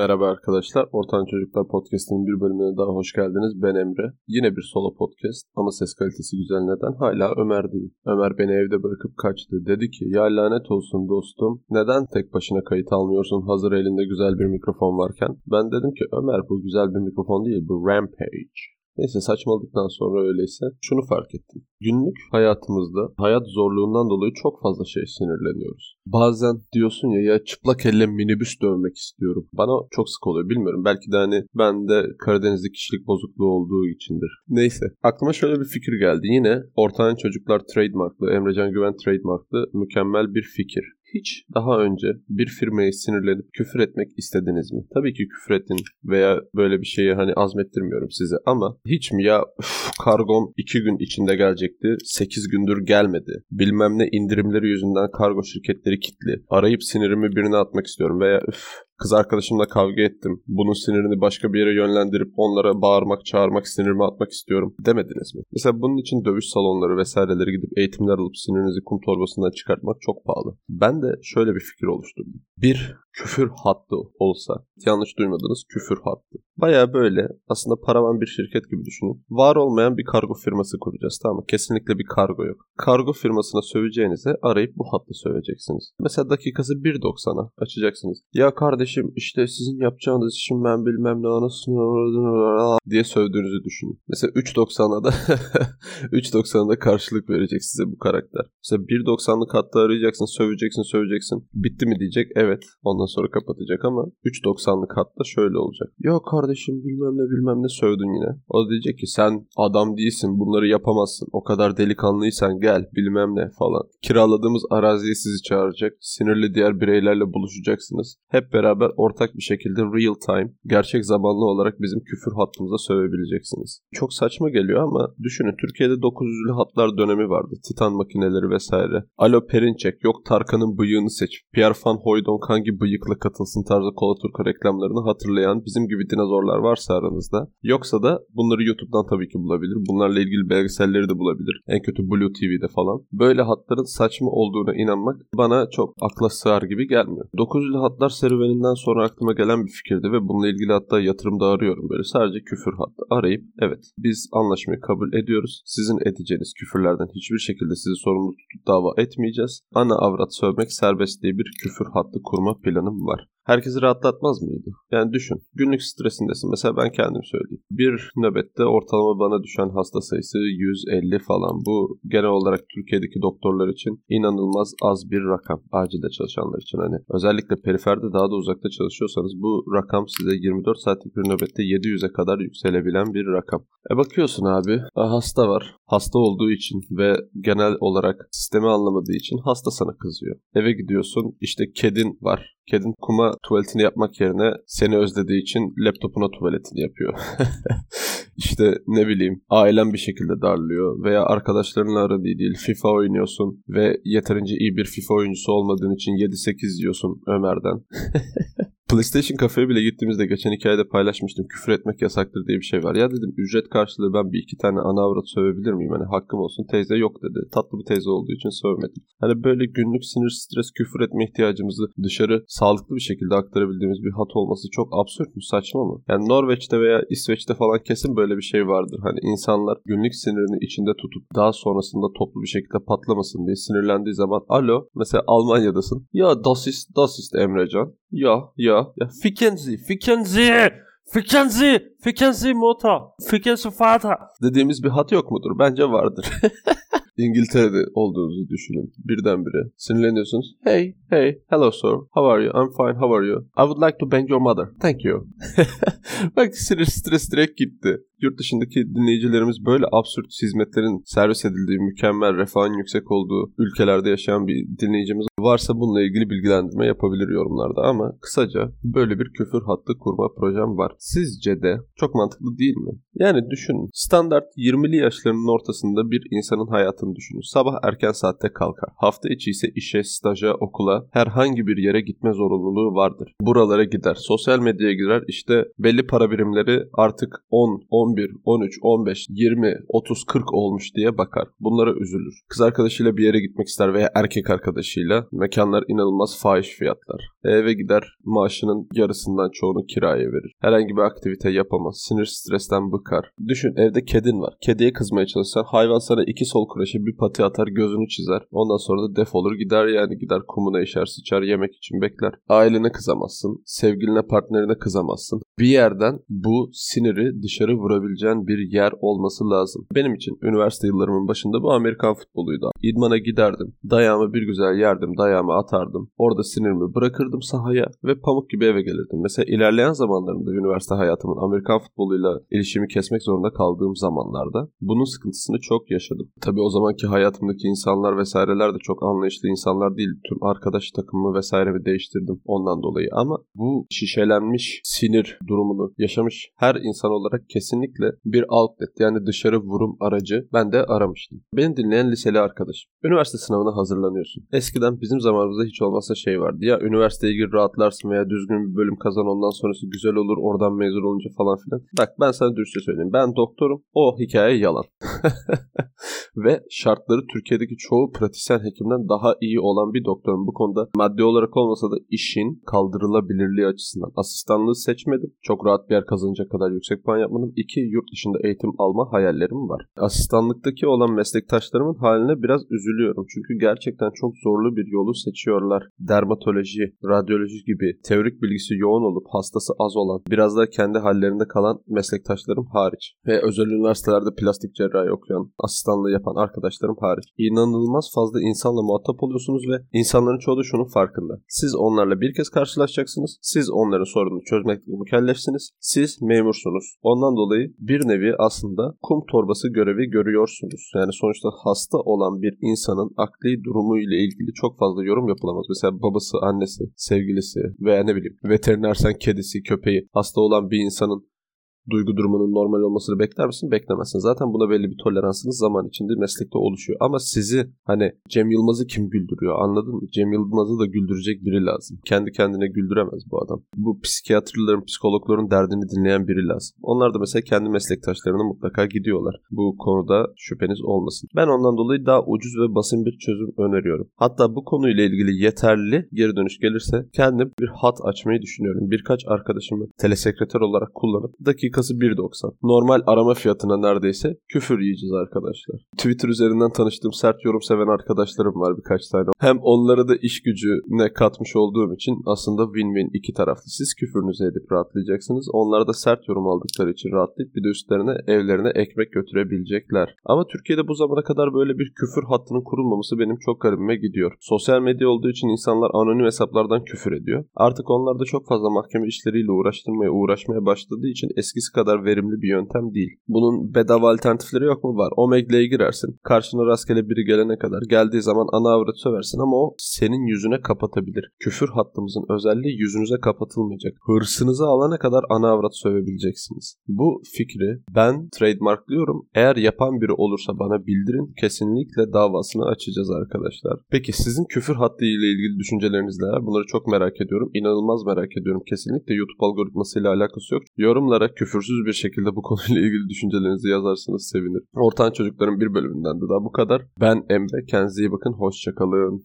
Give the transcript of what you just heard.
Merhaba arkadaşlar. Ortan Çocuklar Podcast'inin bir bölümüne daha hoş geldiniz. Ben Emre. Yine bir solo podcast ama ses kalitesi güzel neden? Hala Ömer değil. Ömer beni evde bırakıp kaçtı. Dedi ki ya lanet olsun dostum. Neden tek başına kayıt almıyorsun hazır elinde güzel bir mikrofon varken? Ben dedim ki Ömer bu güzel bir mikrofon değil bu Rampage. Neyse saçmaladıktan sonra öyleyse şunu fark ettim. Günlük hayatımızda hayat zorluğundan dolayı çok fazla şey sinirleniyoruz. Bazen diyorsun ya ya çıplak elle minibüs dövmek istiyorum. Bana çok sık oluyor bilmiyorum. Belki de hani ben de Karadenizli kişilik bozukluğu olduğu içindir. Neyse aklıma şöyle bir fikir geldi. Yine Ortağın Çocuklar trademarklı, Emrecan Güven trademarklı mükemmel bir fikir. Hiç daha önce bir firmaya sinirlenip küfür etmek istediniz mi? Tabii ki küfür ettin veya böyle bir şeyi hani azmettirmiyorum size ama hiç mi ya üf, kargom 2 gün içinde gelecekti 8 gündür gelmedi. Bilmem ne indirimleri yüzünden kargo şirketleri kitli. Arayıp sinirimi birine atmak istiyorum veya üf Kız arkadaşımla kavga ettim. Bunun sinirini başka bir yere yönlendirip onlara bağırmak, çağırmak, sinirimi atmak istiyorum demediniz mi? Mesela bunun için dövüş salonları vesaireleri gidip eğitimler alıp sinirinizi kum torbasından çıkartmak çok pahalı. Ben de şöyle bir fikir oluşturdum. Bir küfür hattı olsa, yanlış duymadınız küfür hattı. Baya böyle aslında paravan bir şirket gibi düşünün. Var olmayan bir kargo firması kuracağız tamam mı? Kesinlikle bir kargo yok. Kargo firmasına söveceğinize arayıp bu hattı söveceksiniz. Mesela dakikası 1.90'a açacaksınız. Ya kardeşim işte sizin yapacağınız için ben bilmem ne anasını diye sövdüğünüzü düşünün. Mesela 3.90'a da 3.90'a da karşılık verecek size bu karakter. Mesela 1.90'lık hattı arayacaksın, söveceksin, söveceksin. Bitti mi diyecek. Evet. Ondan sonra kapatacak ama 3.90'lık hatta şöyle olacak. Ya kardeşim bilmem ne bilmem ne sövdün yine. O da diyecek ki sen adam değilsin bunları yapamazsın. O kadar delikanlıysan gel bilmem ne falan. Kiraladığımız araziye sizi çağıracak. Sinirli diğer bireylerle buluşacaksınız. Hep beraber ortak bir şekilde real time, gerçek zamanlı olarak bizim küfür hattımıza sövebileceksiniz. Çok saçma geliyor ama düşünün Türkiye'de 900'lü hatlar dönemi vardı. Titan makineleri vesaire. Alo Perinçek, yok Tarkan'ın bıyığını seç. Pierre Van Hooydonk hangi bıyıkla katılsın tarzı Kolaturka reklamlarını hatırlayan bizim gibi dinozorlar varsa aranızda. Yoksa da bunları YouTube'dan tabii ki bulabilir. Bunlarla ilgili belgeselleri de bulabilir. En kötü Blue TV'de falan. Böyle hatların saçma olduğuna inanmak bana çok akla sığar gibi gelmiyor. 900'lü hatlar serüveninden sonra aklıma gelen bir fikirdi ve bununla ilgili hatta yatırımda arıyorum böyle sadece küfür hattı arayıp evet biz anlaşmayı kabul ediyoruz. Sizin edeceğiniz küfürlerden hiçbir şekilde sizi sorumlu tutup dava etmeyeceğiz. Ana avrat sövmek serbest diye bir küfür hattı kurma planım var. Herkesi rahatlatmaz mıydı? Yani düşün. Günlük stresindesin. Mesela ben kendim söyleyeyim. Bir nöbette ortalama bana düşen hasta sayısı 150 falan. Bu genel olarak Türkiye'deki doktorlar için inanılmaz az bir rakam. Acilde çalışanlar için hani. Özellikle periferde daha da uzakta çalışıyorsanız bu rakam size 24 saatlik bir nöbette 700'e kadar yükselebilen bir rakam. E bakıyorsun abi hasta var. Hasta olduğu için ve genel olarak sistemi anlamadığı için hasta sana kızıyor. Eve gidiyorsun işte kedin var. Kedin kuma tuvaletini yapmak yerine seni özlediği için laptopuna tuvaletini yapıyor. işte ne bileyim ailen bir şekilde darlıyor veya arkadaşlarınla aradığı değil FIFA oynuyorsun ve yeterince iyi bir FIFA oyuncusu olmadığın için 7-8 yiyorsun Ömer'den. PlayStation kafeye bile gittiğimizde geçen hikayede paylaşmıştım. Küfür etmek yasaktır diye bir şey var. Ya dedim ücret karşılığı ben bir iki tane ana avrat sövebilir miyim? Hani hakkım olsun. Teyze yok dedi. Tatlı bir teyze olduğu için sövmedim. Hani böyle günlük sinir stres küfür etme ihtiyacımızı dışarı sağlıklı bir şekilde aktarabildiğimiz bir hat olması çok absürt mü? Saçma mı? Yani Norveç'te veya İsveç'te falan kesin böyle bir şey vardır. Hani insanlar günlük sinirini içinde tutup daha sonrasında toplu bir şekilde patlamasın diye sinirlendiği zaman alo mesela Almanya'dasın. Ya das ist, das ist Emrecan. Ya ya ja. Ficken Sie, ficken Sie, ficken Sie, ficken Sie Mutter, ficken Sie Vater dediğimiz bir hat yok mudur? Bence vardır. İngiltere'de olduğunuzu düşünün birdenbire. Sinirleniyorsunuz. Hey, hey, hello sir, how are you? I'm fine, how are you? I would like to bang your mother. Thank you. Bak sinir stres direkt gitti. Yurt dışındaki dinleyicilerimiz böyle absürt hizmetlerin servis edildiği, mükemmel refahın yüksek olduğu ülkelerde yaşayan bir dinleyicimiz varsa bununla ilgili bilgilendirme yapabilir yorumlarda ama kısaca böyle bir küfür hattı kurma projem var. Sizce de çok mantıklı değil mi? Yani düşünün standart 20'li yaşlarının ortasında bir insanın hayatını düşünün. Sabah erken saatte kalkar. Hafta içi ise işe, staja, okula herhangi bir yere gitme zorunluluğu vardır. Buralara gider. Sosyal medyaya girer. İşte belli para birimleri artık 10, 11 11, 13, 15, 20, 30, 40 olmuş diye bakar. Bunlara üzülür. Kız arkadaşıyla bir yere gitmek ister veya erkek arkadaşıyla. Mekanlar inanılmaz fahiş fiyatlar. Eve gider maaşının yarısından çoğunu kiraya verir. Herhangi bir aktivite yapamaz. Sinir stresten bıkar. Düşün evde kedin var. Kediye kızmaya çalışsan hayvan sana iki sol kreşe bir pati atar gözünü çizer. Ondan sonra da defolur gider yani gider kumuna işer sıçar yemek için bekler. Ailene kızamazsın. Sevgiline partnerine kızamazsın. Bir yerden bu siniri dışarı vurabileceğin bir yer olması lazım. Benim için üniversite yıllarımın başında bu Amerikan futboluydu. İdmana giderdim. Dayağımı bir güzel yerdim. Dayağımı atardım. Orada sinirimi bırakırdım sahaya ve pamuk gibi eve gelirdim. Mesela ilerleyen zamanlarımda üniversite hayatımın Amerikan futboluyla ilişimi kesmek zorunda kaldığım zamanlarda bunun sıkıntısını çok yaşadım. Tabii o zamanki hayatımdaki insanlar vesaireler de çok anlayışlı insanlar değil. Tüm arkadaş takımımı vesairemi değiştirdim ondan dolayı ama bu şişelenmiş sinir durumunu yaşamış her insan olarak kesinlikle bir outlet yani dışarı vurum aracı ben de aramıştım. Beni dinleyen liseli arkadaşım. Üniversite sınavına hazırlanıyorsun. Eskiden bizim zamanımızda hiç olmazsa şey vardı. Ya üniversiteye gir rahatlarsın veya düzgün bir bölüm kazan ondan sonrası güzel olur oradan mezun olunca falan filan. Bak ben sana dürüstçe söyleyeyim. Ben doktorum. O hikaye yalan. Ve şartları Türkiye'deki çoğu pratisyen hekimden daha iyi olan bir doktorum. Bu konuda maddi olarak olmasa da işin kaldırılabilirliği açısından. Asistanlığı seçmedim. Çok rahat bir yer kazanacak kadar yüksek puan yapmadım. İki, yurt dışında eğitim alma hayallerim var. Asistanlıktaki olan meslektaşlarımın haline biraz üzülüyorum. Çünkü gerçekten çok zorlu bir yolu seçiyorlar. Dermatoloji, radyoloji gibi teorik bilgisi yoğun olup hastası az olan, biraz da kendi hallerinde kalan meslektaşlarım hariç. Ve özel üniversitelerde plastik cerrahi okuyan, asistanlığı yapan arkadaşlarım hariç. İnanılmaz fazla insanla muhatap oluyorsunuz ve insanların çoğu da şunun farkında. Siz onlarla bir kez karşılaşacaksınız. Siz onların sorununu çözmekle mükellefsiniz. Siz memursunuz. Ondan dolayı bir nevi aslında kum torbası görevi görüyorsunuz. Yani sonuçta hasta olan bir insanın akli durumu ile ilgili çok fazla yorum yapılamaz. Mesela babası, annesi, sevgilisi veya ne bileyim veterinersen kedisi, köpeği hasta olan bir insanın duygu durumunun normal olmasını bekler misin? Beklemezsin. Zaten buna belli bir toleransınız zaman içinde meslekte oluşuyor. Ama sizi hani Cem Yılmaz'ı kim güldürüyor anladın mı? Cem Yılmaz'ı da güldürecek biri lazım. Kendi kendine güldüremez bu adam. Bu psikiyatrların, psikologların derdini dinleyen biri lazım. Onlar da mesela kendi meslektaşlarına mutlaka gidiyorlar. Bu konuda şüpheniz olmasın. Ben ondan dolayı daha ucuz ve basit bir çözüm öneriyorum. Hatta bu konuyla ilgili yeterli geri dönüş gelirse kendim bir hat açmayı düşünüyorum. Birkaç arkadaşımı telesekreter olarak kullanıp dakika dakikası 1.90. Normal arama fiyatına neredeyse küfür yiyeceğiz arkadaşlar. Twitter üzerinden tanıştığım sert yorum seven arkadaşlarım var birkaç tane. Hem onlara da iş gücüne katmış olduğum için aslında win-win iki taraflı. Siz küfürünüzü edip rahatlayacaksınız. Onlar da sert yorum aldıkları için rahatlayıp bir de üstlerine evlerine ekmek götürebilecekler. Ama Türkiye'de bu zamana kadar böyle bir küfür hattının kurulmaması benim çok garibime gidiyor. Sosyal medya olduğu için insanlar anonim hesaplardan küfür ediyor. Artık onlar da çok fazla mahkeme işleriyle uğraştırmaya uğraşmaya başladığı için eski eskisi kadar verimli bir yöntem değil. Bunun bedava alternatifleri yok mu? Var. Omegle'ye girersin. Karşına rastgele biri gelene kadar. Geldiği zaman ana avrat söversin ama o senin yüzüne kapatabilir. Küfür hattımızın özelliği yüzünüze kapatılmayacak. Hırsınızı alana kadar ana avrat sövebileceksiniz. Bu fikri ben trademarklıyorum. Eğer yapan biri olursa bana bildirin. Kesinlikle davasını açacağız arkadaşlar. Peki sizin küfür hattı ile ilgili düşünceleriniz neler? Bunları çok merak ediyorum. İnanılmaz merak ediyorum. Kesinlikle YouTube algoritmasıyla alakası yok. Yorumlara küfür küfürsüz bir şekilde bu konuyla ilgili düşüncelerinizi yazarsanız sevinirim. Ortan Çocukların bir bölümünden de daha bu kadar. Ben Emre. Kendinize iyi bakın. Hoşçakalın.